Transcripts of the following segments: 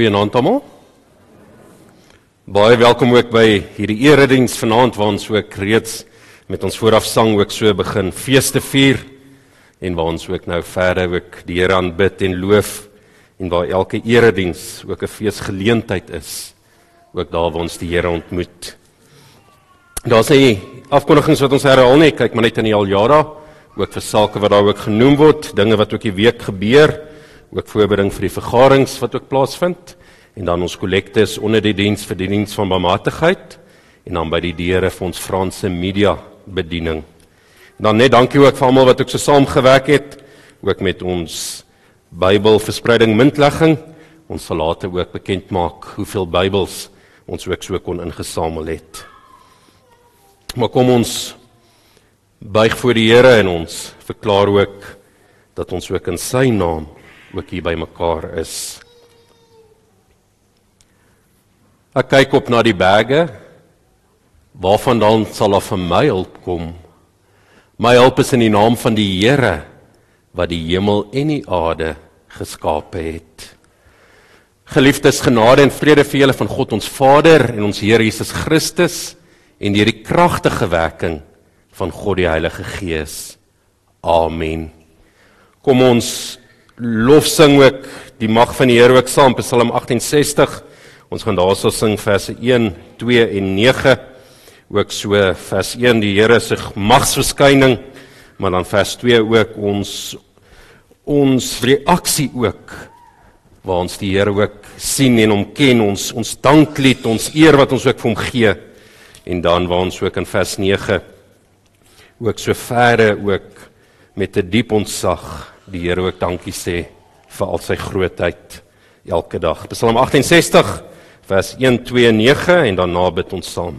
Goeienaand almal. Baie welkom ook by hierdie erediens vanaand waar ons ook reeds met ons voorafsang ook so begin feeste vier en waar ons ook nou verder ook die Here aanbid en loof en waar elke erediens ook 'n feesgeleentheid is. Ook daar waar ons die Here ontmoet. Daar's nie afkondigings wat ons herhaal nie, kyk maar net in die aljara, ook vir sake wat daar ook genoem word, dinge wat ook die week gebeur ook voorbereiding vir die vergaderings wat ook plaasvind en dan ons kollektes onder die diens vir die diens van barmhartigheid en dan by die deure vir ons Franse media bediening. En dan net dankie ook vir almal wat ook so saamgewerk het ook met ons Bybelverspreiding muntlegging. Ons sal later ook bekend maak hoeveel Bybels ons ook so kon ingesamel het. Maar kom ons buig voor die Here en ons verklaar ook dat ons ook in sy naam ook hier by mekaar is. Ek kyk op na die berge. Waarvan dan sal daar vir my hulp kom? My hulp is in die naam van die Here wat die hemel en die aarde geskape het. Geliefdes, genade en vrede vir julle van God ons Vader en ons Here Jesus Christus en deur die kragtige werking van God die Heilige Gees. Amen. Kom ons lof sing ook die mag van die Here ook saam Psalm 68. Ons gaan daarso sing verse 1, 2 en 9. Ook so vers 1 die Here se magsverskyning, maar dan vers 2 ook ons ons reaksie ook waar ons die Here ook sien en hom ken, ons ons danklied, ons eer wat ons ook vir hom gee. En dan waar ons ook in vers 9 ook so verre ook met 'n diep ontzag die Here ook dankie sê vir al sy grootheid elke dag. Psalm 68 vers 1 2 9 en dan nabid ons saam.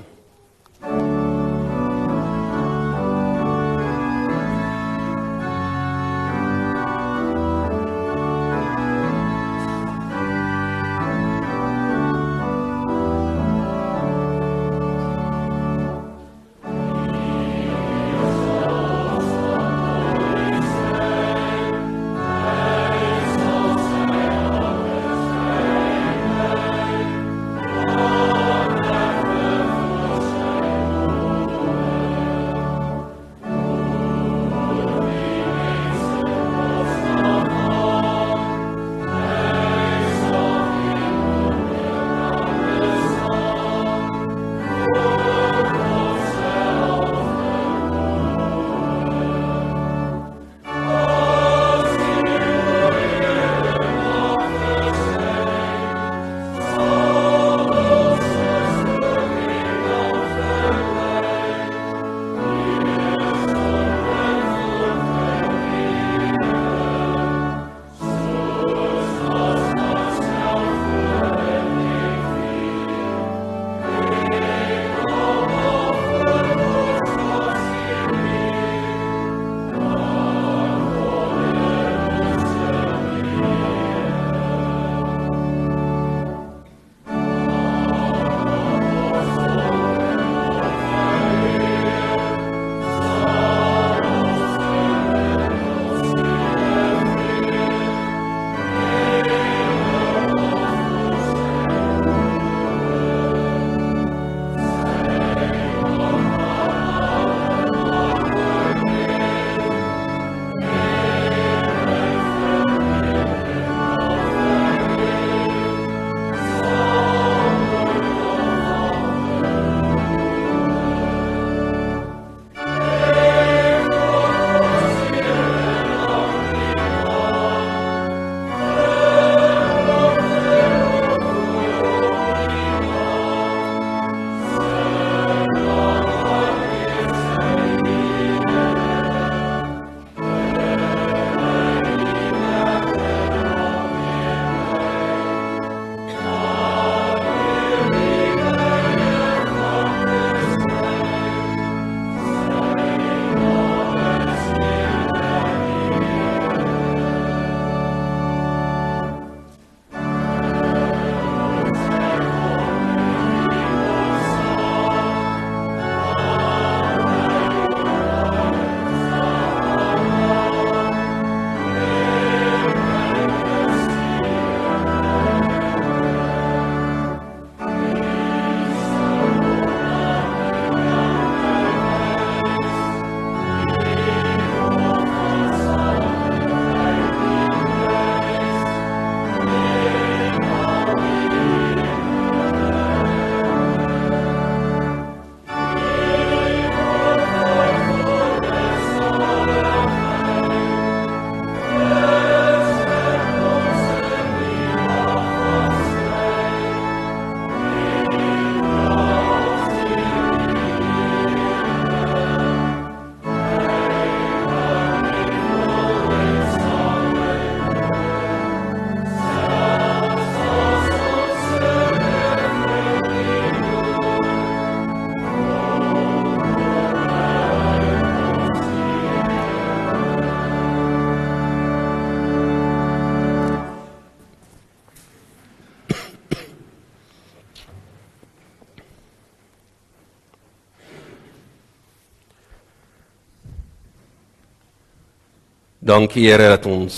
Dankie Here dat ons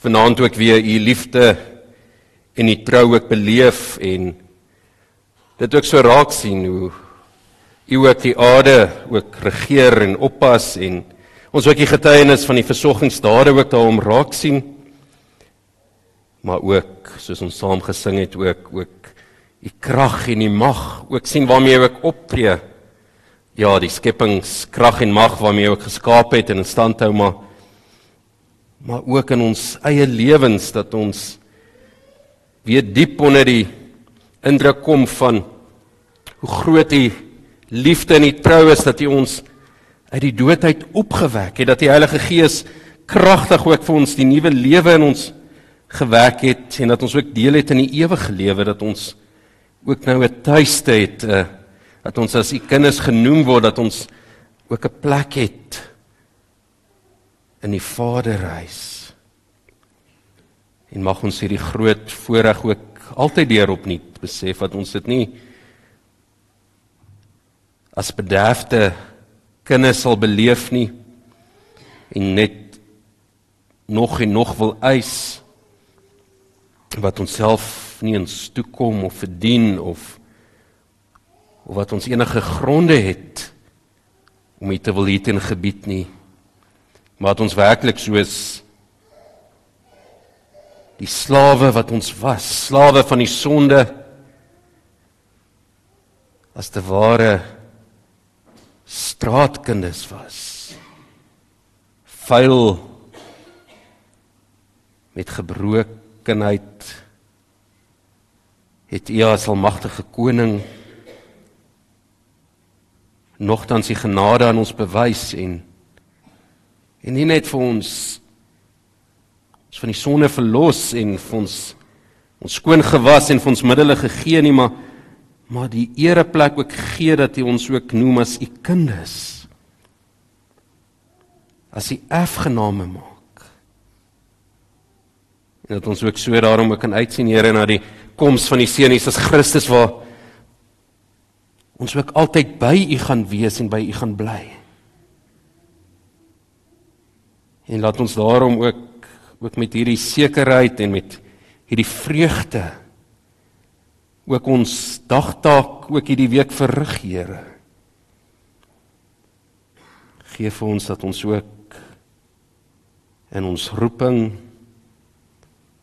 vanaand ook weer u liefde en u trou ook beleef en dit ook so raak sien hoe u ook die aarde ook regeer en oppas en ons ook die getuienis van die versorgingsdade ook daarom raak sien maar ook soos ons saam gesing het ook ook u krag en u mag ook sien waarmee jy ook optree. Ja die skepingskrag en mag waarmee jy ook geskaap het en in stand hou maar maar ook in ons eie lewens dat ons weer diep onder die indruk kom van hoe groot die liefde en die trou is dat hy ons uit die dood uit opgewek het dat die Heilige Gees kragtig ook vir ons die nuwe lewe in ons gewek het en dat ons ook deel het in die ewige lewe dat ons ook nou 'n tuiste het uh, dat ons as u kinders genoem word dat ons ook 'n plek het in die Vaderhuis. En mag ons hierdie groot voorreg ook altyd deur opnuut besef dat ons dit nie as bederfde kinders sal beleef nie en net nog en nog wil eis wat ons self nie eens toekom of verdien of of wat ons enige gronde het om dit te wil hê in gebied nie maar dat ons werklik soos die slawe wat ons was, slawe van die sonde as te ware straatkinders was. Vuil met gebrokenheid het U as almagtige koning nogtans die genade aan ons bewys en En nie net vir ons ons van die sonde verlos en vir ons ons skoon gewas en vir ons middele gegee nie, maar maar die ereplek ook gee dat hy ons ook noem as u kinders. As u erfgename maak. En dat ons ook so daarom ook kan uitsien Here na die koms van die Seun Jesus Christus waar ons ook altyd by u gaan wees en by u gaan bly. En laat ons daarom ook ook met hierdie sekerheid en met hierdie vreugde ook ons dagtaak ook hierdie week verrig, Here. Geef vir ons dat ons ook in ons roeping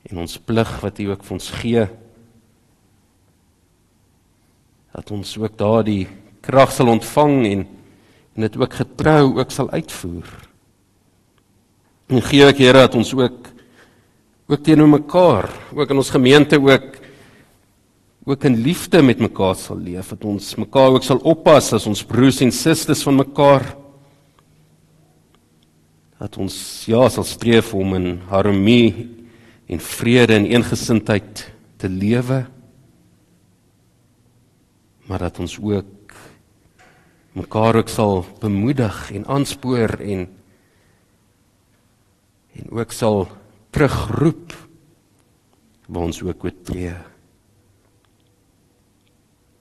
en ons plig wat U ook vir ons gee dat ons ook daardie krag sal ontvang en en dit ook getrou ook sal uitvoer. En gee ek Here dat ons ook ook teenoor mekaar, ook in ons gemeente ook ook in liefde met mekaar sal leef, dat ons mekaar ook sal oppas as ons broers en susters van mekaar. Dat ons ja sal streef om in harmonie en vrede en eengesindheid te lewe. Maar dat ons ook mekaar ook sal bemoedig en aanspoor en en ook sal terugroep waar ons ook oortree.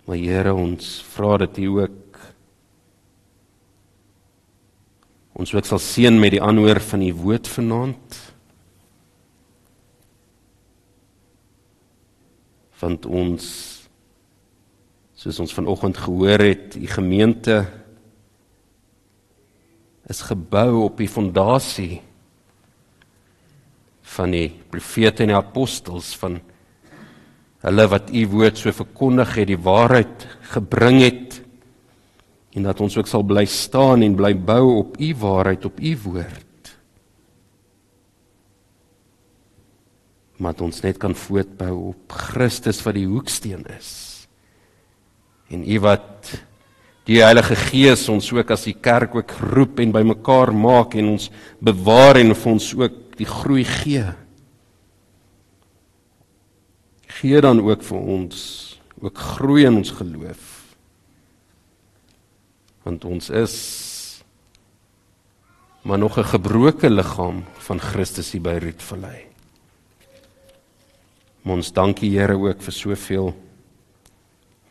Maar Here, ons vra dat U ook ons ook sal seën met die aanhoor van U woord vanaand. Want ons soos ons vanoggend gehoor het, die gemeente is gebou op die fondasie van die profete en die apostels van hulle wat u woord so verkondig het, die waarheid gebring het en dat ons ook sal bly staan en bly bou op u waarheid, op u woord. Maar ons net kan voortbou op Christus wat die hoeksteen is. En u wat die Heilige Gees ons ook as die kerk ook roep en bymekaar maak en ons bewaar en vir ons ook die groei gee. Gee dan ook vir ons ook groei in ons geloof. Want ons is maar nog 'n gebroke liggaam van Christus hier by Rietvallei. Ons dankie Here ook vir soveel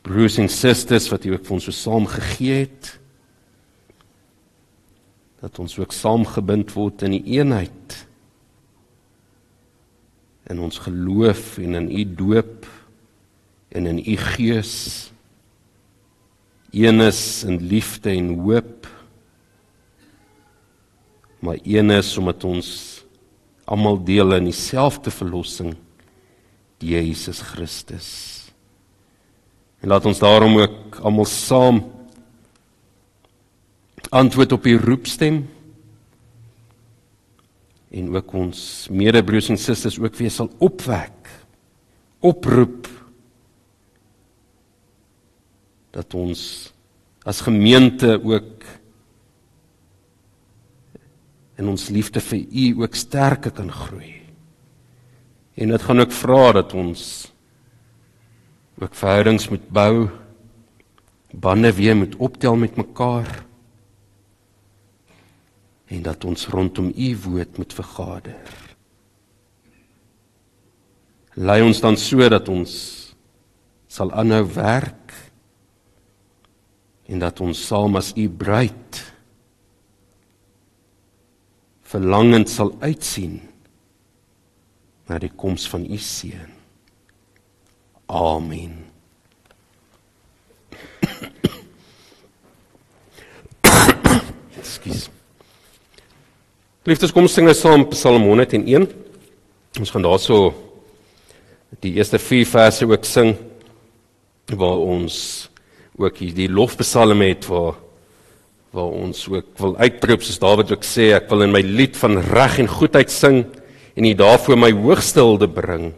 broers en susters wat U ook vir ons so saam gegee het. Dat ons ook saamgebind word in die eenheid in ons geloof en in u doop en in u gees. Een is in liefde en hoop maar een is omdat ons almal deel in dieselfde verlossing die Jesus Christus. En laat ons daarom ook almal saam antwoord op die roepstem en ook ons medebroers en susters ook weer sal opwek oproep dat ons as gemeente ook in ons liefde vir U ook sterker kan groei. En dit gaan ook vra dat ons ook verhoudings moet bou, bande weer moet optel met mekaar en dat ons rondom u woord moet vergader. Lei ons dan so dat ons sal aanhou werk en dat ons saam as u bruid verlangend sal uitsien na die koms van u seun. Amen. Ekskuus. Liefdes kom sing ons saam Psalm 101. Ons gaan daarso die eerste 4 verse ook sing waar ons ook die lofpsalm het waar waar ons ook wil uitroep soos Dawid ook sê ek wil in my lied van reg en goedheid sing en U daarvoor my hoogstilde bring.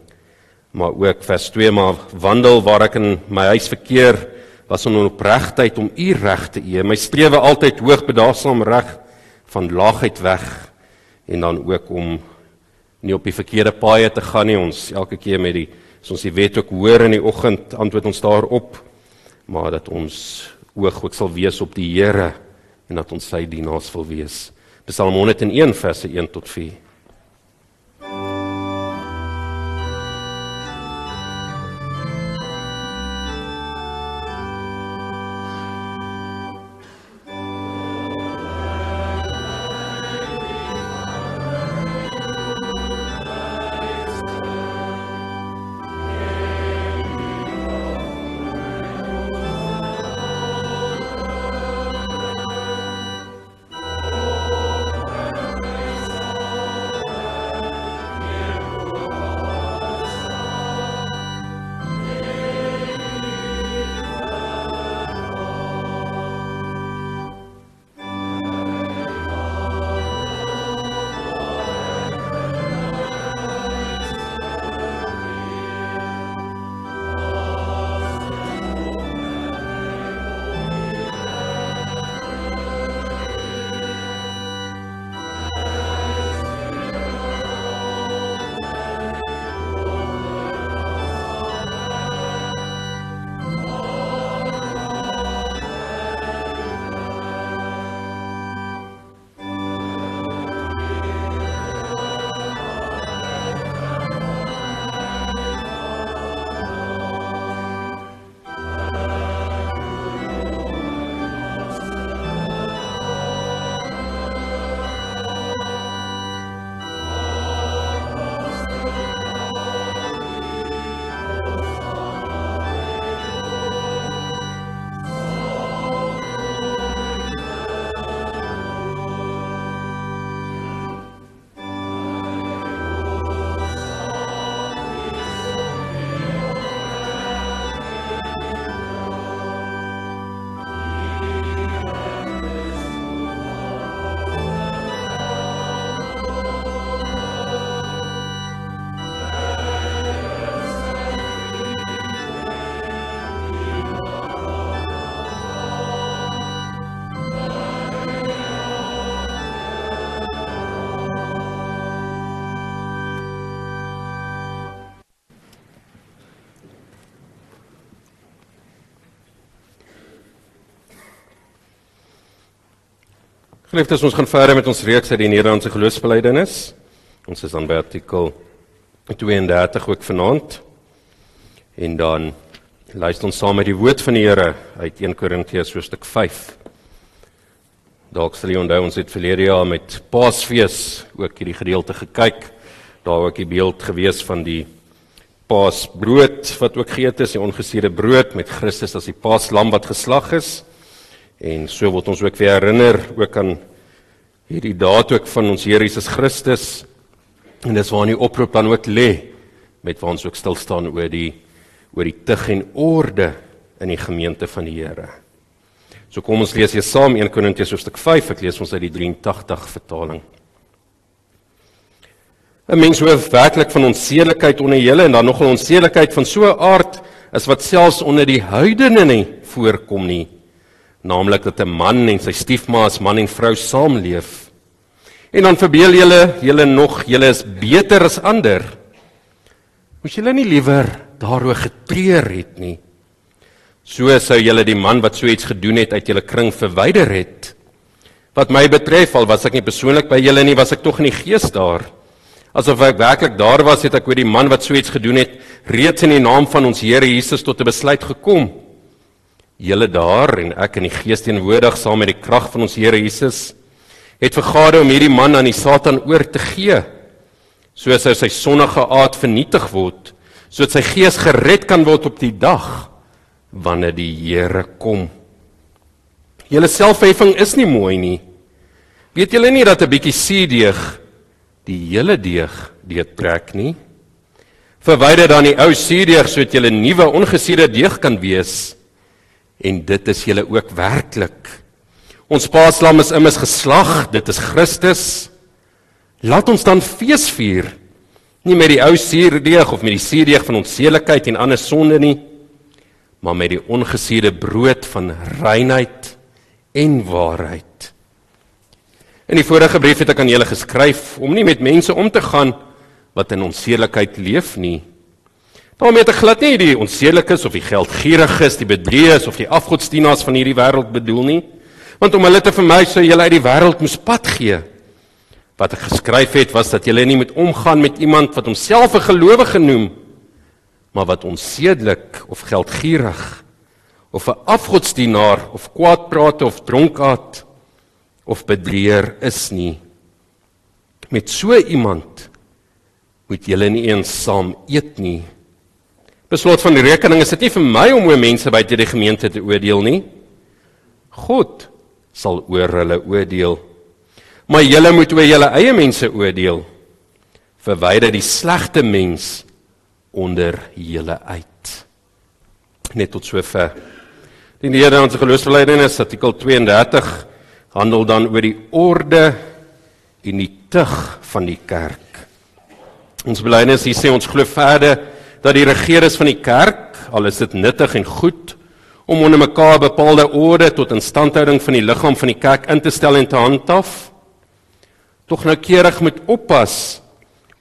Maar ook vers 2 maar wandel waar ek in my huis verkeer was om opregtheid om U reg te eer. My strewe altyd hoog bedaagsaam reg van laagheid weg en dan ook om nie op die verkeerde paaie te gaan nie. Ons elke keer met die as ons die wet ook hoor in die oggend antwoord ons daarop, maar dat ons oog ook sal wees op die Here en dat ons sy dienaars wil wees. Psalm 101 verse 1 tot 4. Geliefdes, ons gaan verder met ons reeks uit die Nederlandse geloofsbelijdenis. Ons is dan by artikel 32 ook vanaand. En dan luister ons saam met die woord van die Here uit 1 Korintiërs hoofstuk 5. Dalk sal jy onthou ons het verlede jaar met Paasfees ook hierdie gedeelte gekyk daar ook die beeld gewees van die Paasbrood wat ook geëet is, die ongesierde brood met Christus as die Paaslam wat geslag is. En so word ons ook weer herinner ook aan hierdie daad ook van ons Here Jesus Christus. En dis waar in die oproep dan ook lê met waar ons ook stil staan oor die oor die tug en orde in die gemeente van die Here. So kom ons lees hier saam 1 Korintiërs hoofstuk 5. Ek lees ons uit die 83 vertaling. 'n Mens hoef werklik van onsedelikheid onder julle en dan nog 'n onsedelikheid van so 'n aard is wat selfs onder die heidene nie voorkom nie. Naamlik dat 'n man en sy stiefma as man en vrou saamleef. En dan verbeel julle, julle nog, julle is beter as ander. Moes julle nie liewer daaroor getreur het nie? So sou julle die man wat so iets gedoen het uit julle kring verwyder het. Wat my betref, al was ek nie persoonlik by julle nie, was ek tog in die gees daar. Asof ek werklik daar was, het ek oor die man wat so iets gedoen het, reeds in die naam van ons Here Jesus tot 'n besluit gekom. Julle daar en ek in die gees teenwoordig saam met die krag van ons Here Jesus het vergader om hierdie man aan die Satan oor te gee, soos hy sy sonnige aard vernietig word, sodat sy gees gered kan word op die dag wanneer die Here kom. Julle selfheffing is nie mooi nie. Weet julle nie dat 'n bietjie suurdeeg die hele deeg deurtrek nie? Verwyder dan die ou suurdeeg sodat julle nuwe ongesuurde deeg kan wees. En dit is julle ook werklik. Ons paaslam is immers geslag, dit is Christus. Laat ons dan fees vier. Nie met die ou suurdeeg of met die suurdeeg van ons seelikheid en ander sonde nie maar met die ongesuurde brood van reinheid en waarheid. In die vorige brief het ek aan julle geskryf om nie met mense om te gaan wat in onsedelikheid leef nie. Daarmee het ek glad nie die onsedelikes of die geldgieriges, die bedrieërs of die afgodsdienaars van hierdie wêreld bedoel nie, want om hulle te vermy sou julle uit die wêreld moes pad gee. Wat ek geskryf het was dat julle nie moet omgaan met iemand wat homself 'n gelowige noem maar wat onsedelik of geldgierig of 'n afgodsdienaar of kwaadpraat of dronkaat of bedrieër is nie. Met so iemand moet julle nie eens saam eet nie beslot van die rekening is dit nie vir my om oor mense buite die gemeente te oordeel nie God sal oor hulle oordeel maar julle moet oor julle eie mense oordeel verwyder die slegte mens onder julle uit. Net tot sover. Die Nederlandse geloofsbelijdenis artikel 32 handel dan oor die orde en die tug van die kerk. Ons belijdenis sê ons glo verder dat die regeerders van die kerk, al is dit nuttig en goed om onder mekaar bepaalde orde tot instandhouding van die liggaam van die kerk in te stel en te handhaaf, tog noukeurig moet oppas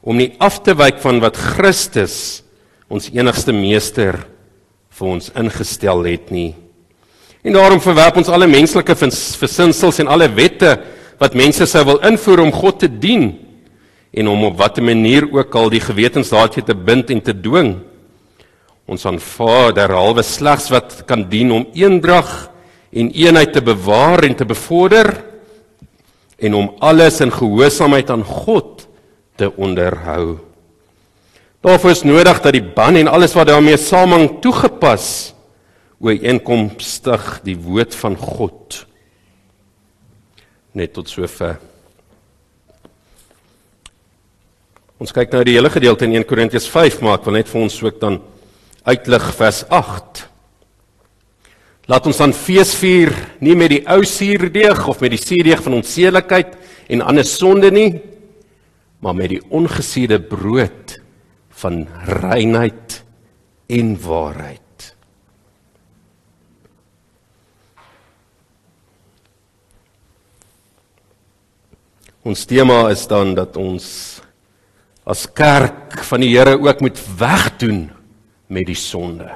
om nie af te wyk van wat Christus ons enigste meester vir ons ingestel het nie. En daarom verwerp ons alle menslike versinsels en alle wette wat mense sou wil invoer om God te dien en om op watter manier ook al die gewetensdaadjie te bind en te dwing. Ons aanvaar derhalwe slegs wat kan dien om eendrag en eenheid te bewaar en te bevorder en om alles in gehoorsaamheid aan God te onderhou. Daarvoor is nodig dat die ban en alles wat daarmee saamhang toegepas ooreenkomstig die woord van God. Net tot sover. Ons kyk nou die hele gedeelte in 1 Korintiërs 5, maar ek wil net vir ons ook dan uitlig vers 8. Laat ons dan fees vier nie met die ou suurdeeg of met die suurdeeg van onsedelikheid en ander sonde nie, maar met die ongesuurde brood van reinheid en waarheid. Ons tema is dan dat ons as kerk van die Here ook moet wegdoen met die sonde.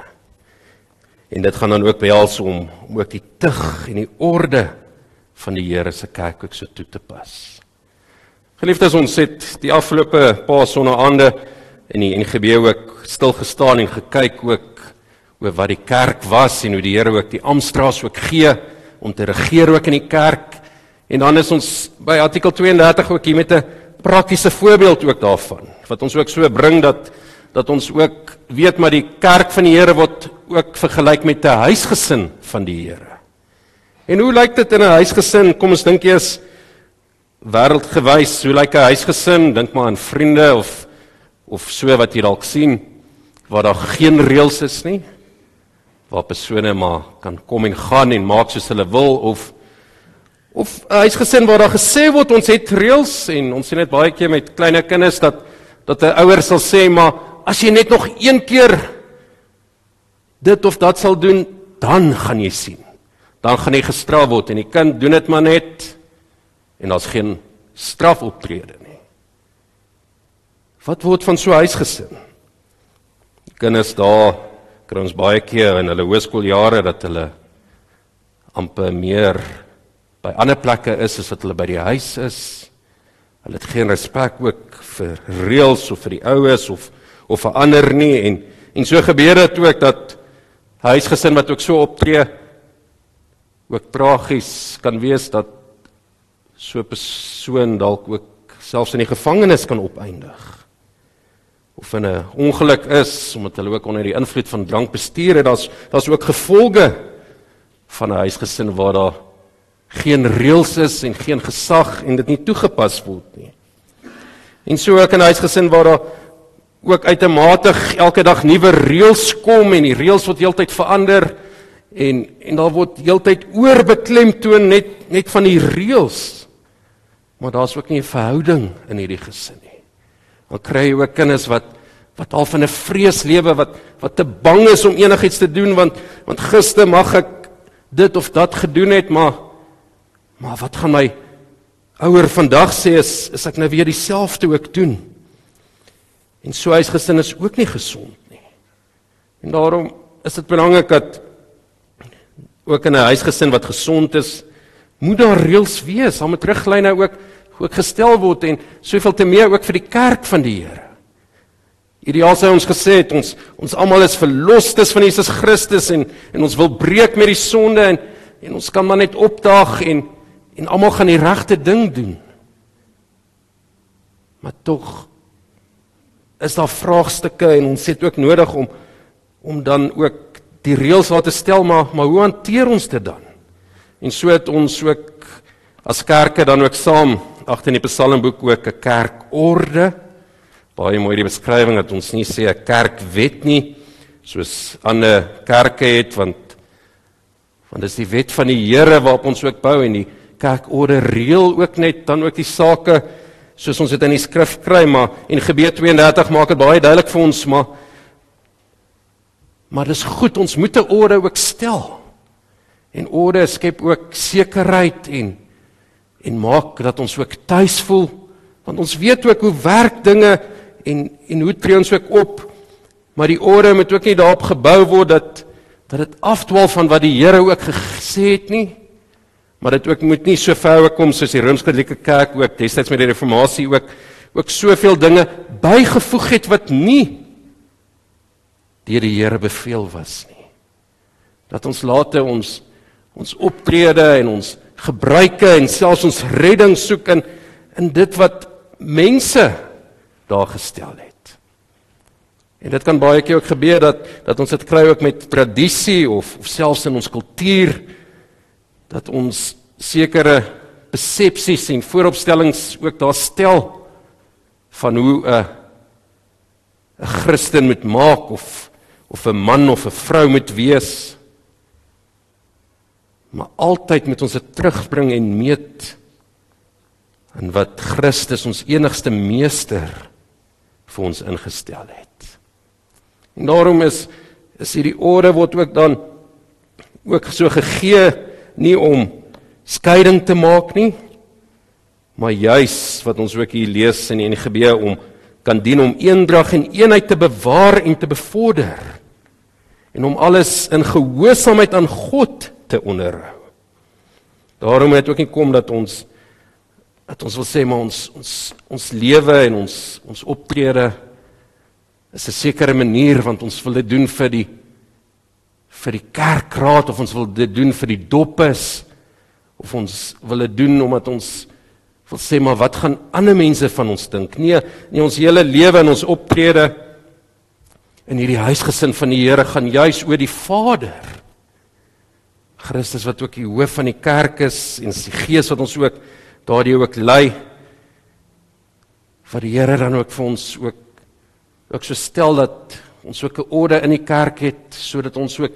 En dit gaan dan ook behels om om ook die tug en die orde van die Here se kerk ook so toe te pas. Geliefdes, ons het die afgelope paar sonnaande in die NGB ook stil gestaan en gekyk ook oor wat die kerk was en hoe die Here ook die Amstraas ook gee om te regeer ook in die kerk. En dan is ons by artikel 32 ook hier met 'n praktiese voorbeeld ook daarvan wat ons ook so bring dat dat ons ook weet maar die kerk van die Here word ook vergelyk met 'n huisgesin van die Here. En hoe lyk dit in 'n huisgesin? Kom ons dink eers wêreldgewys, hoe lyk 'n huisgesin? Dink maar aan vriende of of so wat jy dalk sien waar daar geen reëls is nie. Waar persone maar kan kom en gaan en maak soos hulle wil of of 'n huisgesin waar daar gesê word ons het reëls en ons sien dit baie keer met klein kinders dat dat 'n ouer sal sê maar as jy net nog een keer dit of dat sal doen, dan gaan jy sien. Dan gaan jy gestraf word en die kind doen dit maar net en daar's geen strafoptrede nie. Wat word van so 'n huisgesin? Kinders daar kry ons baie keer in hulle hoërskooljare dat hulle amper meer by ander plekke is as wat hulle by die huis is. Hulle het geen respek ook vir reëls of vir die oues of of vir ander nie en en so gebeur dit ook dat huisgesin wat ook so optree ook tragies kan wees dat so 'n persoon dalk ook selfs in die gevangenis kan opeindig of in 'n ongeluk is omdat hulle ook onder die invloed van drank bestuur het daar's daar's ook gevolge van 'n huisgesin waar daar geen reëls is en geen gesag en dit nie toegepas word nie en so ook in 'n huisgesin waar daar ook uitematig elke dag nuwe reëls kom en die reëls word heeltyd verander en en daar word heeltyd oorbeklemtoon net net van die reëls Maar daar's ook nie 'n verhouding in hierdie gesin nie. Dan kry jy ook kinders wat wat al van 'n vrees lewe wat wat te bang is om enigiets te doen want want gister mag ek dit of dat gedoen het, maar maar wat gaan my ouer vandag sê is is ek nou weer dieselfde ook doen? En so huisgesin is ook nie gesond nie. En daarom is dit belangrik dat ook in 'n huisgesin wat gesond is, moet daar reëls wees, daar moet riglyne ook ook gestel word en soveel te meer ook vir die kerk van die Here. Ideaal sou ons gesê het ons ons almal is verlostes van Jesus Christus en en ons wil breek met die sonde en en ons kan maar net opdaag en en almal gaan die regte ding doen. Maar tog is daar vraagstukke en ons het ook nodig om om dan ook die reëls wat te stel maar maar hoe hanteer ons dit dan? En so het ons ook as kerke dan ook saam agter in die Psalmboek ook 'n kerkorde. Baie mooi die beskrywing dat ons nie sê 'n kerkwet nie soos ander kerke het want want dis die wet van die Here waarop ons ook bou en die kerkorde reël ook net dan ook die sake soos ons dit in die skrif kry maar en Gebeure 32 maak dit baie duidelik vir ons maar maar dis goed ons moet 'n orde ook stel. En orde skep ook sekerheid en en maak dat ons ook tuis voel want ons weet ook hoe werk dinge en en hoe tree ons ook op maar die orde moet ook nie daarop gebou word dat dat dit afdwaal van wat die Here ook gesê het nie maar dit ook moet nie so ver kom soos die Rooms-Katolieke Kerk ook destyds met die reformatie ook ook soveel dinge bygevoeg het wat nie deur die Here beveel was nie dat ons later ons ons optrede en ons gebruike en selfs ons redding soek in in dit wat mense daar gestel het. En dit kan baie keer ook gebeur dat dat ons dit kry ook met tradisie of of selfs in ons kultuur dat ons sekere persepsies en vooropstellings ook daar stel van hoe 'n 'n Christen moet maak of of 'n man of 'n vrou moet wees maar altyd moet ons dit terugbring en meet aan wat Christus ons enigste meester vir ons ingestel het. En daarom is is hierdie orde word ook dan ook so gegee nie om skeiding te maak nie maar juis wat ons ook hier lees in die gebeur om kan dien om eendrag en eenheid te bewaar en te bevorder en om alles in gehoorsaamheid aan God te onderhou. Daarom het ook nie kom dat ons dat ons wil sê maar ons ons ons lewe en ons ons optrede is 'n sekere manier want ons wil dit doen vir die vir die kerkraad of ons wil dit doen vir die doppes of ons wil dit doen omdat ons Wil sê maar wat gaan ander mense van ons dink? Nee, nie ons hele lewe en ons optrede in hierdie huisgesin van die Here gaan juis oor die Vader. Christus wat ook die hoof van die kerk is en die Gees wat ons ook daardie ook lei. Vir die Here dan ook vir ons ook ook so stel dat ons ook 'n orde in die kerk het sodat ons ook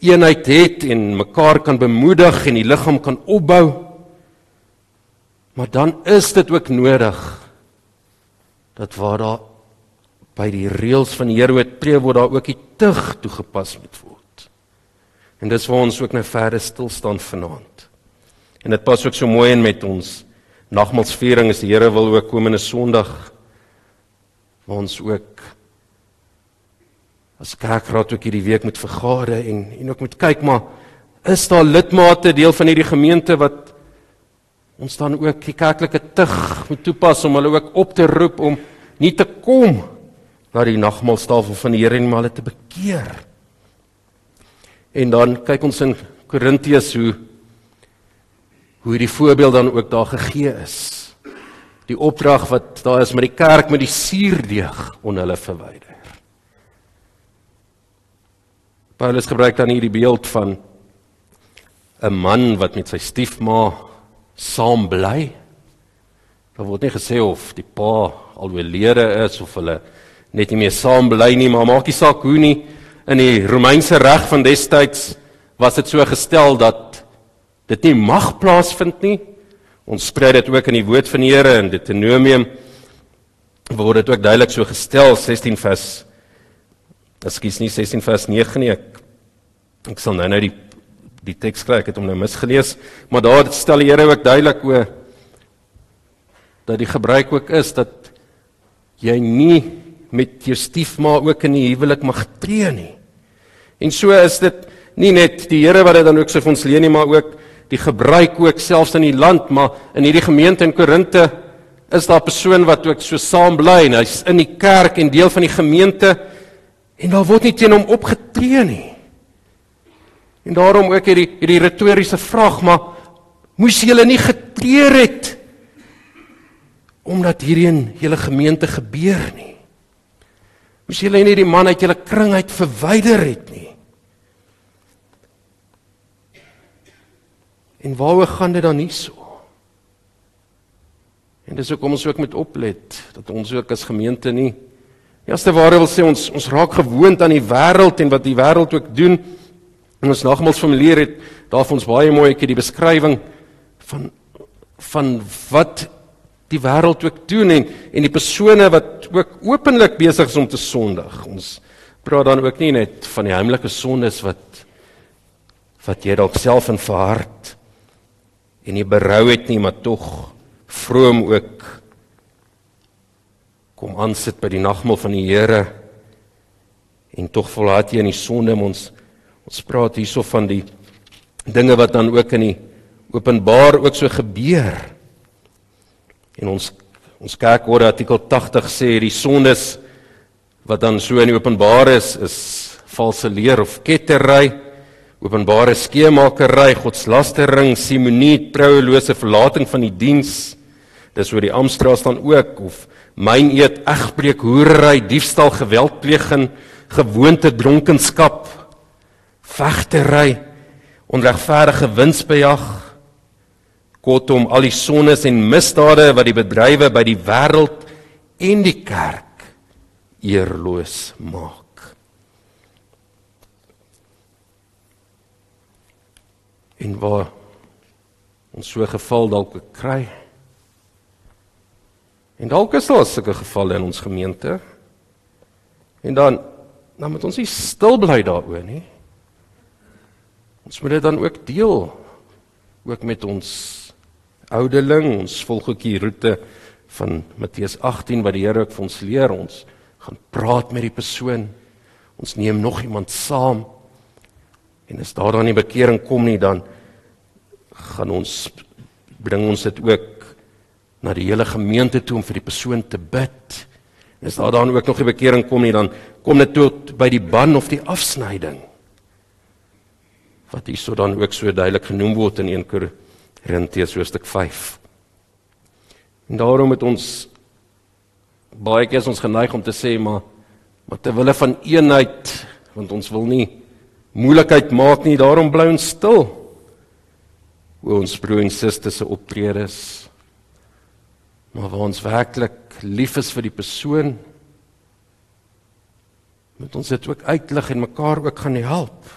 eenheid het en mekaar kan bemoedig en die liggaam kan opbou. Maar dan is dit ook nodig dat waar daar by die reëls van die Here oortree word daar ook die tug toegepas moet word. En dis waar ons ook nou verder stil staan vanaand. En dit pas ook so mooi in met ons nagmaalsviering as die Here wil ook komende Sondag ons ook as kerkraad ook hierdie week moet vergade en en ook moet kyk maar is daar lidmate deel van hierdie gemeente wat ons dan ook die kerklike tug moet toepas om hulle ook op te roep om nie te kom na die nagmaaltafel van die Here en maar hulle te bekeer. En dan kyk ons in Korintiërs hoe hoe die voorbeeld dan ook daar gegee is. Die opdrag wat daar is met die kerk met die suurdeeg on hulle verwyder. Paulus gebruik dan hierdie beeld van 'n man wat met sy stiefma saam bly. Daar word nie gesê of die pa al oorlede is of hulle net nie meer saam bly nie, maar maak nie saak hoe nie. In die Romeinse reg van destyds was dit so gestel dat dit nie mag plaasvind nie. Ons spreek dit ook in die woord van die Here in Deuteronomium word dit ook duidelik so gestel 16 vers Ekskuus nie 16 vers 9 nie. Ek, ek sal nou nou die die teks kry, ek het hom nou misgelees, maar daar stel die Here ook duidelik o dat die gebruik ook is dat jy nie met jou stiefma ook in die huwelik mag tree nie. En so is dit nie net die Here wat dit dan ook sê vir ons leer nie, maar ook die gebruik ook selfs in die land, maar in hierdie gemeente in Korinte is daar 'n persoon wat ook so saam bly en hy's in die kerk en deel van die gemeente En daar word nie teen hom opgetree nie. En daarom ook hierdie hierdie retoriese vraag, maar moes julle nie getreur het omdat hierdie in julle gemeente gebeur nie? Moes julle nie die man uit julle kring uit verwyder het nie? En waaroor gaan dit dan nie so? En dis ook om ons ook met oplet dat ons ook as gemeente nie eerste ware wil sê ons ons raak gewoond aan die wêreld en wat die wêreld ook doen. En ons nagmaals familie het daar vir ons baie mooi ek het die beskrywing van van wat die wêreld ook doen en en die persone wat ook openlik besig is om te sondig. Ons praat dan ook nie net van die heimlike sondes wat wat jy dalk self in verhard en jy berou het nie, maar tog vroom ook kom aansit by die nagmaal van die Here. En tog volhard jy in die sonde ons ons praat hierso van die dinge wat dan ook in die openbaar ook so gebeur. En ons ons kerkorde artikel 80 sê die sondes wat dan so in die openbaar is is valse leer of kettery openbare skeemakery godslastering simonie trouelose verlating van die diens. Dis oor die Amstraat dan ook of myn eet, egbreek, hoerery, diefstal, geweldpleging, gewoonte dronkenskap, vegtery, onregverdige winsbejag, kortom al die sondes en misdade wat die bedrywe by die wêreld en die kerk eerloos maak. En waar ons so geval dalk kry En dalk is daar sulke gevalle in ons gemeente. En dan dan moet ons nie stil bly daaroor nie. Ons moet dit dan ook deel ook met ons ouderling, ons volg ook die roete van Matteus 18 wat die Here ook vir ons leer. Ons gaan praat met die persoon. Ons neem nog iemand saam. En as daar dan nie bekering kom nie, dan gaan ons bring ons dit ook na die hele gemeente toe om vir die persoon te bid. En as daar dan ook nog 'n bekering kom nie, dan kom dit tot by die ban of die afsnyding. Wat hierso dan ook so duidelik genoem word in 1 Korintiërs hoofstuk 5. En daarom het ons baie keer ons geneig om te sê maar maar ter wille van eenheid want ons wil nie moeilikheid maak nie daarom bly ons stil oor ons broer en susters se optredes maar waar ons werklik lief is vir die persoon moet ons dit ook uitlig en mekaar ook gaan help.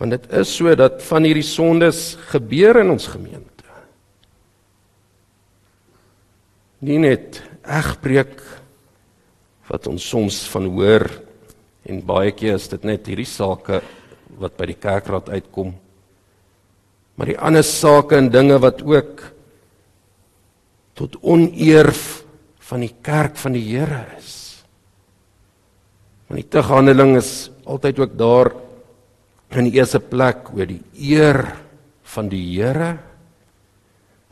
Want dit is so dat van hierdie sondes gebeur in ons gemeente. Nie net egbreek wat ons soms van hoor en baie keer is dit net hierdie sake wat by die kerkraad uitkom maar die ander sake en dinge wat ook tot oneer van die kerk van die Here is. Want die teghandeling is altyd ook daar in die eerste plek oor die eer van die Here.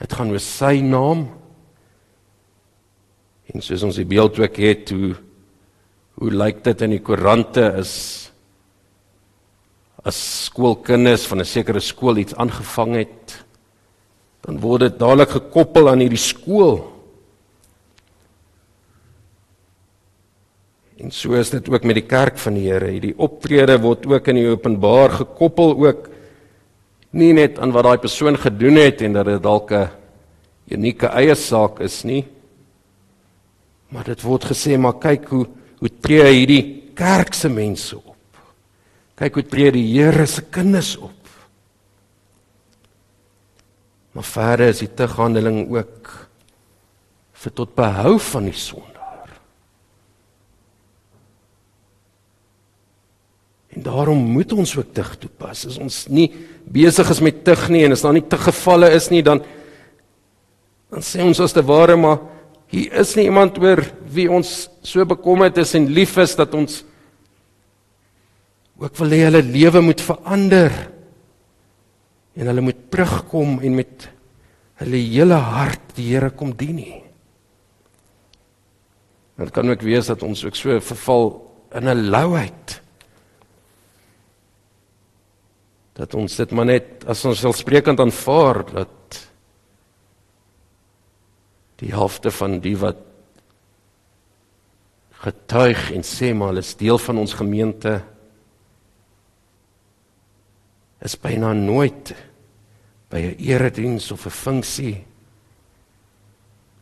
Dit gaan oor sy naam. En soos ons die beeld ook het hoe hoe lyk dit in die koerante is as skoolkinders van 'n sekere skool iets aangevang het dan word dit dadelik gekoppel aan hierdie skool. En so is dit ook met die kerk van die Here. Hierdie optrede word ook in die openbaar gekoppel ook nie net aan wat daai persoon gedoen het en dat dit dalk 'n unieke eie saak is nie, Maar dit word gesê maar kyk hoe hoe tree hierdie kerk se mense op. Kyk hoe tree die Here se kinders op. Maar verder is die teghandeling ook vir tot behou van die sondaar. En daarom moet ons ook tug toepas. As ons nie besig is met tug nie en as daar nie te gevalle is nie dan dan sê ons as te ware maar Hier is nie iemand oor wie ons so bekommerd is en lief is dat ons ook wil hê hulle lewe moet verander. En hulle moet terugkom en met hulle hele hart die Here kom dien nie. Dit kan ook wees dat ons ook so verval in 'n louheid. Dat ons dit maar net as ons selfsprekend aanvaar dat die helfte van die wat getuig en sê maar hulle is deel van ons gemeente is byna nooit by 'n erediens of 'n funksie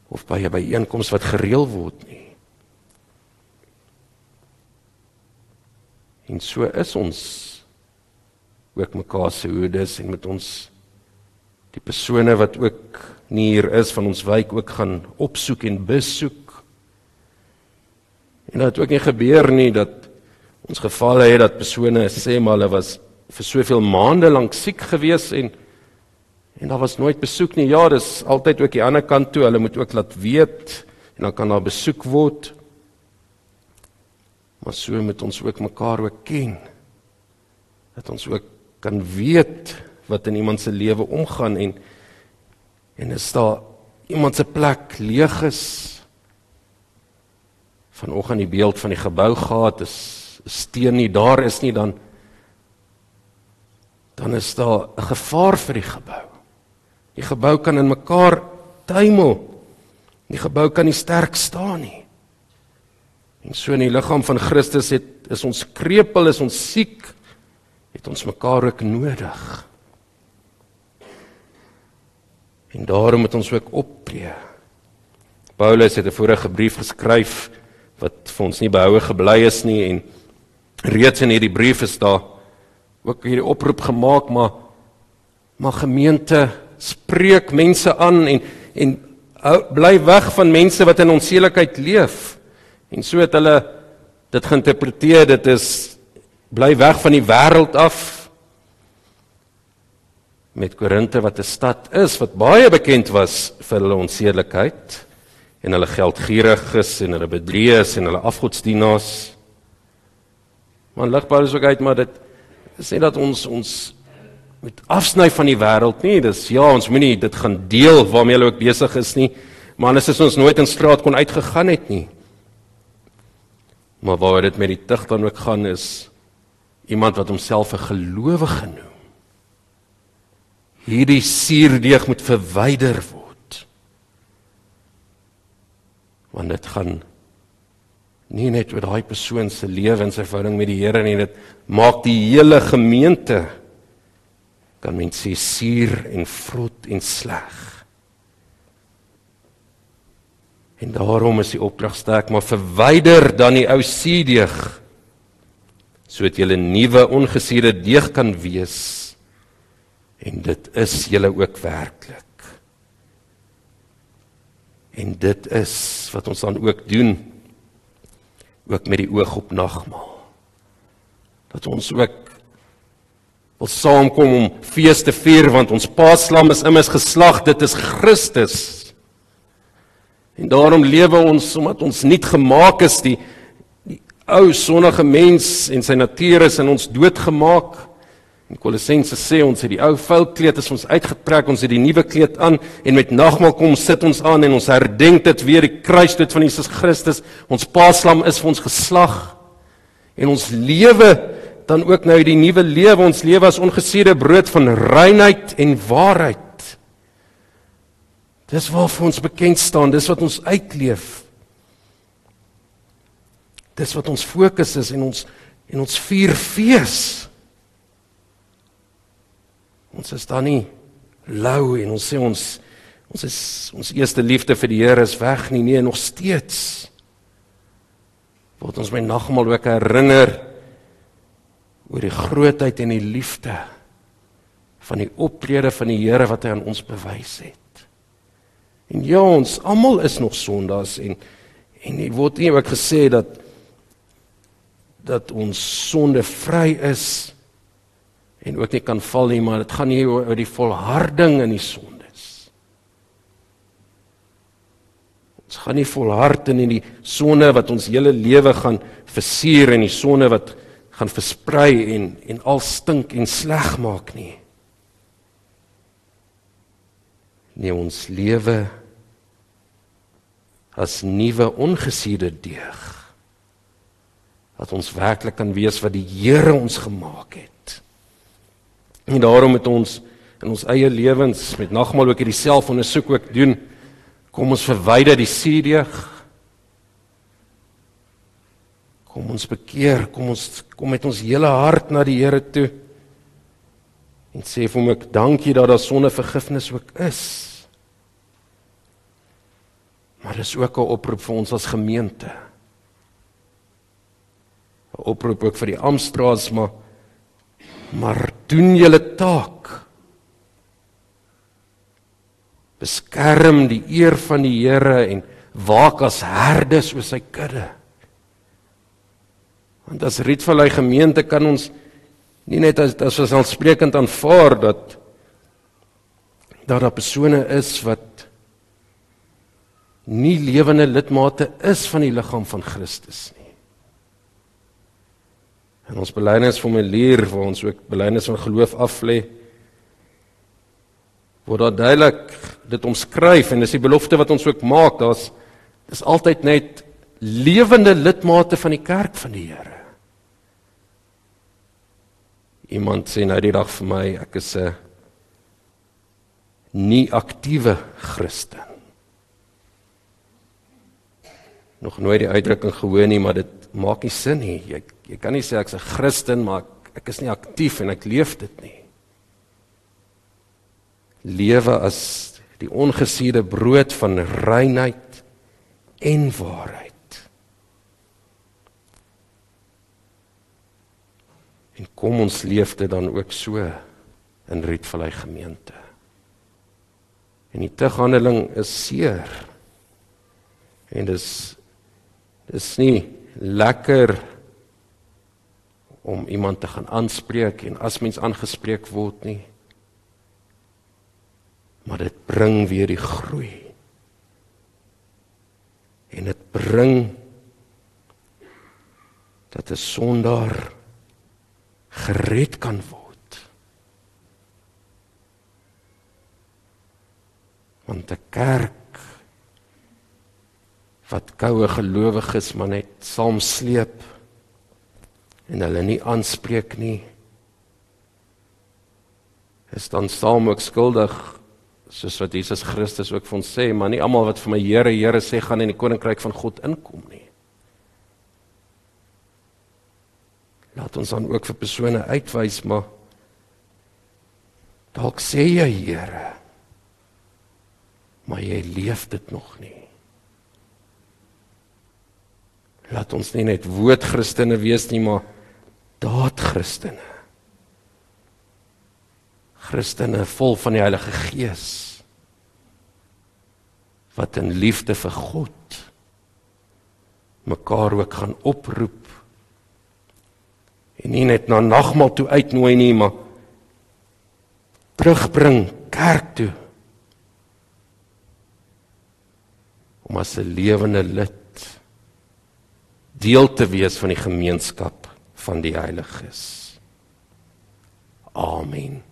of by 'n byeenkoms wat gereël word nie. En so is ons ook mekaar se hoedes en met ons die persone wat ook nie hier is van ons wijk ook gaan opsoek en besoek. En dat ook nie gebeur nie dat ons gevalle het dat persone sê maar hulle was vir soveel maande lank siek gewees en en daar was nooit besoek nie. Ja, dis altyd ook die ander kant toe. Hulle moet ook laat weet en dan kan daar besoek word. Maar so moet ons ook mekaar ook ken. Dat ons ook kan weet wat in iemand se lewe omgaan en en is daar iemand se plek leeg is vanoggend die beeld van die gebou gehad is steen nie daar is nie dan dan is daar 'n gevaar vir die gebou. Die gebou kan in mekaar tuimel. Die gebou kan nie sterk staan nie. En so in die liggaam van Christus het is ons krepeel is ons siek het ons mekaar ook nodig. En daarom moet ons ook optree. Paulus het 'n vorige brief geskryf wat vir ons nie behoue gebly is nie en reeds in hierdie brief is daar ook hierdie oproep gemaak maar maar gemeente spreek mense aan en en hou, bly weg van mense wat in onseelikheid leef. En so het hulle dit geïnterpreteer dit is bly weg van die wêreld af met Korinte wat 'n stad is wat baie bekend was vir hulle onsedelikheid en hulle geldgieriges en hulle bedrieërs en hulle afgodsdienaars. Maar lig Paulus ook uit maar dit sê dat ons ons met afsny van die wêreld nie. Dis ja, ons moenie dit gaan deel waarmee hulle ook besig is nie. Maar anders is ons nooit in straat kon uitgegaan het nie. Maar waar dit met die tug dan ook gaan is iemand wat homself 'n gelowige noem hierdie suurdeeg moet verwyder word. Want dit gaan nie net oor daai persoon se lewe en sy verhouding met die Here nie, dit maak die hele gemeente kan mens sê suur en vrot en sleg. En daarom is die opdrag sterk, maar verwyder dan die ou suurdeeg sodat jy 'n nuwe ongesuurde deeg kan wees. En dit is julle ook werklik. En dit is wat ons dan ook doen ook met die oog op nagmaal. Dat ons ook wil saamkom om fees te vier want ons paaslam is immers geslag, dit is Christus. En daarom lewe ons omdat ons nie gemaak is die die ou sondige mens en sy natuur is in ons doodgemaak. In Kolossense sê ons het die ou vuil kleed is ons uitgetrek, ons het die nuwe kleed aan en met nagmaal kom sit ons aan en ons herdenk dit weer die kruisdood van Jesus Christus. Ons paaslam is vir ons geslag en ons lewe dan ook nou die nuwe lewe ons lewe as ongesuurde brood van reinheid en waarheid. Dis waarvoor ons bekend staan, dis wat ons uitleef. Dis wat ons fokus is en ons en ons vier fees. Ons is dan nie lou en ons sê ons ons is ons eerste liefde vir die Here is weg nie, nee, nog steeds. Word ons my nagmaal ook herinner oor die grootheid en die liefde van die optrede van die Here wat hy aan ons bewys het. En ja, ons almal is nog sondaars en en dit word nie ook gesê dat dat ons sonde vry is en ook nie kan val nie, maar dit gaan nie oor die volharding in die sondes. Ons gaan nie volhard in die sonde wat ons hele lewe gaan versuur en die sonde wat gaan versprei en en al stink en sleg maak nie. Nee, ons lewe as nuwe ongesuurde deeg. Dat ons werklik kan wees wat die Here ons gemaak het. En daarom moet ons in ons eie lewens met nagmaal ook hierdie selfondersoek ook doen. Kom ons verwyder die suurdeeg Kom ons bekeer, kom ons kom met ons hele hart na die Here toe. En sê vir hom ek dankie dat daar sondevergifnis ook is. Maar dis ook 'n oproep vir ons as gemeente. 'n Oproep ook vir die Amstraats maar maar doen julle taak. Beskerm die eer van die Here en waak as herdes oor sy kudde. Want as Rietvallei gemeente kan ons nie net as as ons alsprekend aanvaar dat daar daar persone is wat nie lewende lidmate is van die liggaam van Christus nie. En ons belydenisformulier waar ons ook belydenis van geloof aflê word daar duidelik dit omskryf en dis die belofte wat ons ook maak, daar's dis altyd net lewende lidmate van die kerk van die Here. Iemand sê nou die dag vir my ek is 'n nie aktiewe Christen. Nog nooit die uitdrukking gehoor nie, maar dit maak nie sin nie. Jy jy kan nie sê ek's 'n Christen maar ek is nie aktief en ek leef dit nie. Lewe as die ongesuurde brood van reinheid en waarheid. En kom ons leef dit dan ook so in Rietvallei gemeente. En die terughandeling is seer. En dis dis nie lekker om iemand te gaan aanspreek en as mens aangespreek word nie. Maar dit bring weer die groei. En dit bring dat 'n sondaar gered kan word. Want 'n kerk wat koue gelowiges maar net saam sleep en hulle nie aanspreek nie is dan saam ook skuldig soos wat Jesus Christus ook vir ons sê, maar nie almal wat vir my Here, Here sê gaan in die koninkryk van God inkom nie. Laat ons dan ook vir persone uitwys, maar dalk sê jy Here, maar jy leef dit nog nie. Laat ons nie net woordchristene wees nie, maar daadchristene. Christene vol van die Heilige Gees wat in liefde vir God mekaar ook gaan oproep en nie net na nagmaal toe uitnooi nie maar terugbring kerk toe om as 'n lewende lid deel te wees van die gemeenskap van die Heiliges. Amen.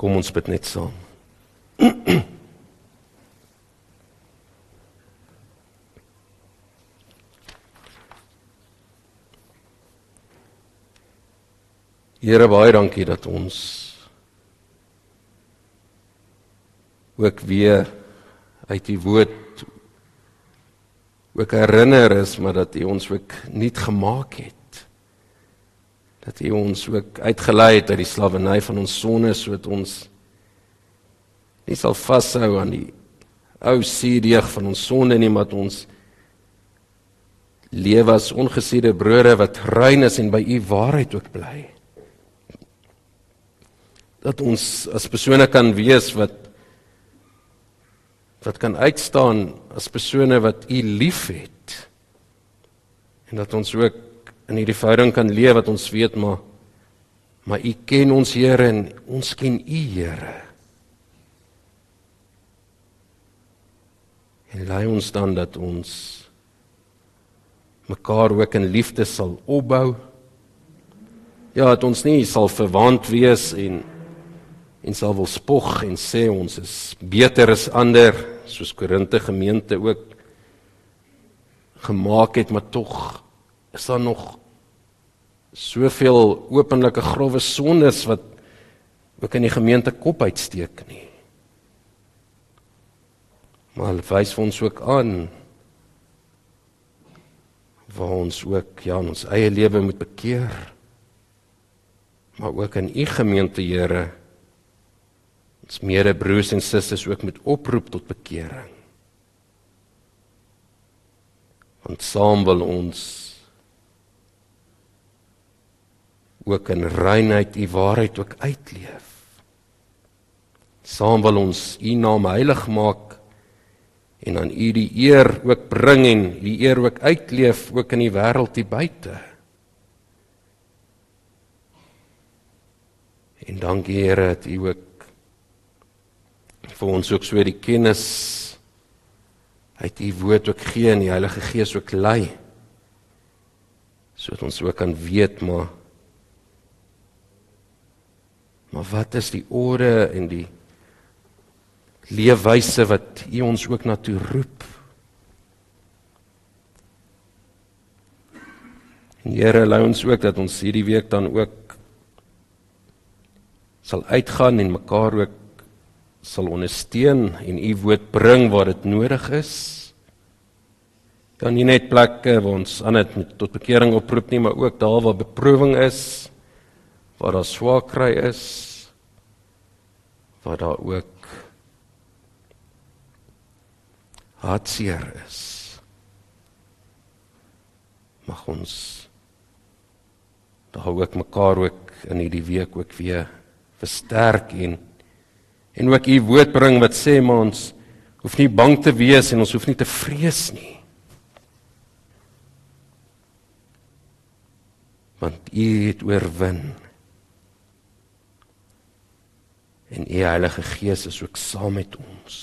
Kom ons bid net saam. Here baie dankie dat ons ook weer uit die woord ook herinner is maar dat U ons ook nuut gemaak het dat U ons ook uitgelei het uit die slawerny van ons sonde sodat ons nie sal vashou aan die ou seedeeg van ons sonde nie maar ons lewe as ongesiede brode wat rein is en by U waarheid ook bly. Dat ons as persone kan wees wat wat kan uitstaan as persone wat U liefhet. En dat ons ook in hierdie verhouding kan leef wat ons weet maar maar u ken ons Here en ons ken u Here. En lei ons dan dat ons mekaar ook in liefde sal opbou. Ja, dat ons nie sal verwant wees en en sal wil spog en sê ons is beter as ander soos Korinte gemeente ook gemaak het, maar tog is daar nog soveel openlike grouwe sondes wat ook in die gemeente kop uitsteek nie. Maar wys vir ons ook aan waar ons ook ja in ons eie lewe moet bekeer. Maar ook in u gemeente, Here, ons medebroers en susters ook moet oproep tot bekering. Want saam wil ons ook in reinheid u waarheid ook uitleef. Saam wil ons u naam heilig maak en aan u die eer ook bring en die eer ook uitleef ook in die wêreld hier buite. En dankie Here dat u ook vir ons ook so die kennis uit u woord ook gee en die Heilige Gees ook lei sodat ons ook kan weet maar Maar wat is die ore en die leefwyse wat U ons ook na toe roep? En Here, lei ons ook dat ons hierdie week dan ook sal uitgaan en mekaar ook sal ondersteun en U woord bring waar dit nodig is. Dan nie net plekke waar ons aan dit tot bekering oproep nie, maar ook daar waar beproewing is waar daar swaar kry is waar daar ook hartseer is mag ons daar ook mekaar ook in hierdie week ook weer versterk en en ook u woord bring wat sê maar ons hoef nie bang te wees en ons hoef nie te vrees nie want u het oorwin En U Heilige Gees is ook saam met ons.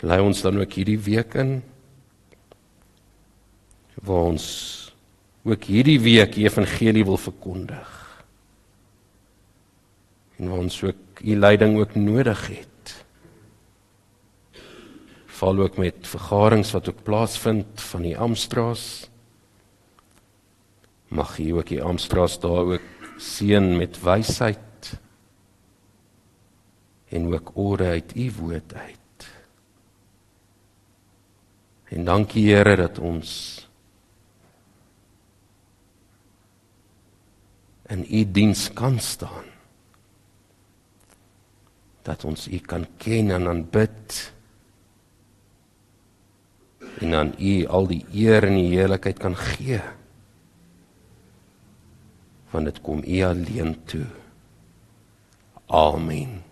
Lei ons dan ook hierdie week in waar ons ook hierdie week die evangelie wil verkondig. En waar ons ook U leiding ook nodig het. Val ook met vergarings wat ook plaasvind van die Amstraas. Mag U ook die Amstraas daar ook seën met wysheid en ook ore uit u woord uit. En dankie Here dat ons in u diens kan staan. Dat ons u kan ken en aanbid. En aan u al die eer en die heerlikheid kan gee. Want dit kom u alleen toe. Amen.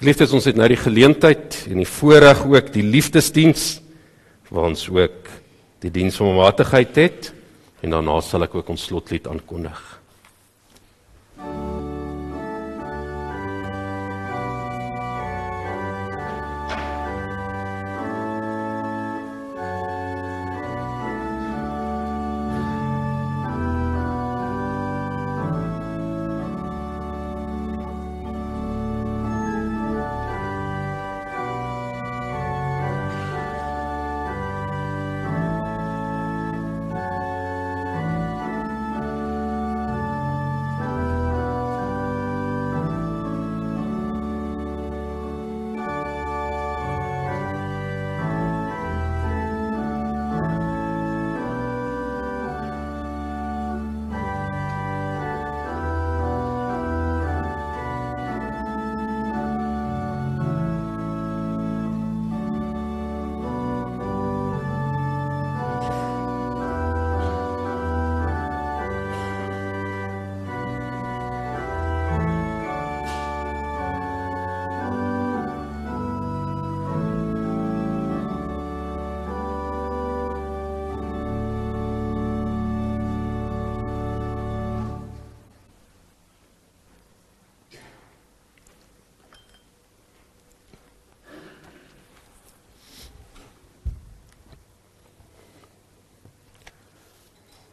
Liefdes ons het nou die geleentheid en die voorreg ook die liefdesdiens waar ons ook die diens van matigheid het en daarna sal ek ook ons slotlied aankondig.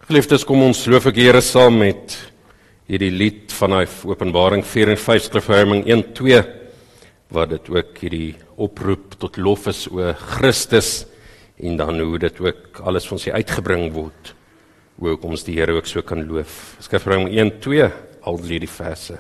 Geliefdes, kom ons loof ek Here saam met hierdie lied van hy Openbaring 4 en 5 skrifherming 1 2 wat dit ook hierdie oproep tot lof is o Christus en dan hoe dit ook alles van sy uitgebring word hoe ons die Here ook so kan loof. Skrifherming 1 2 al die verse.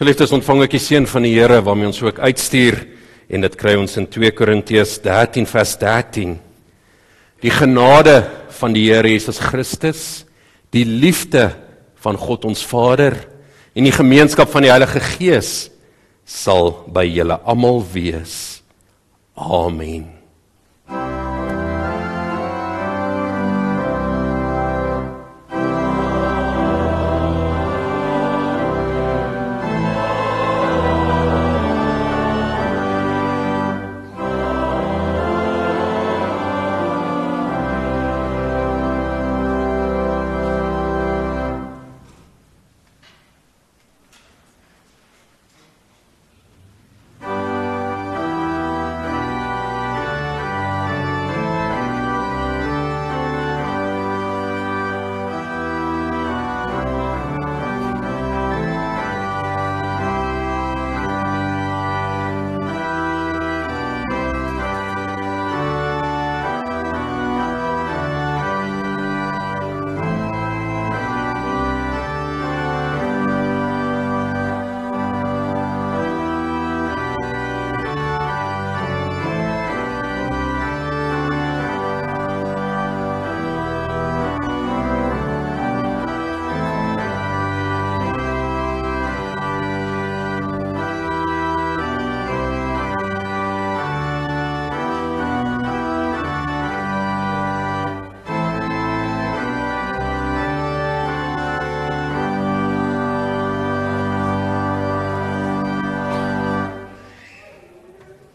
Geliefdes, ontvang ek die seën van die Here waarmee ons ook uitstuur en dit kry ons in 2 Korintiërs 13 vers 13. Die genade van die Here Jesus Christus, die liefde van God ons Vader en die gemeenskap van die Heilige Gees sal by julle almal wees. Amen.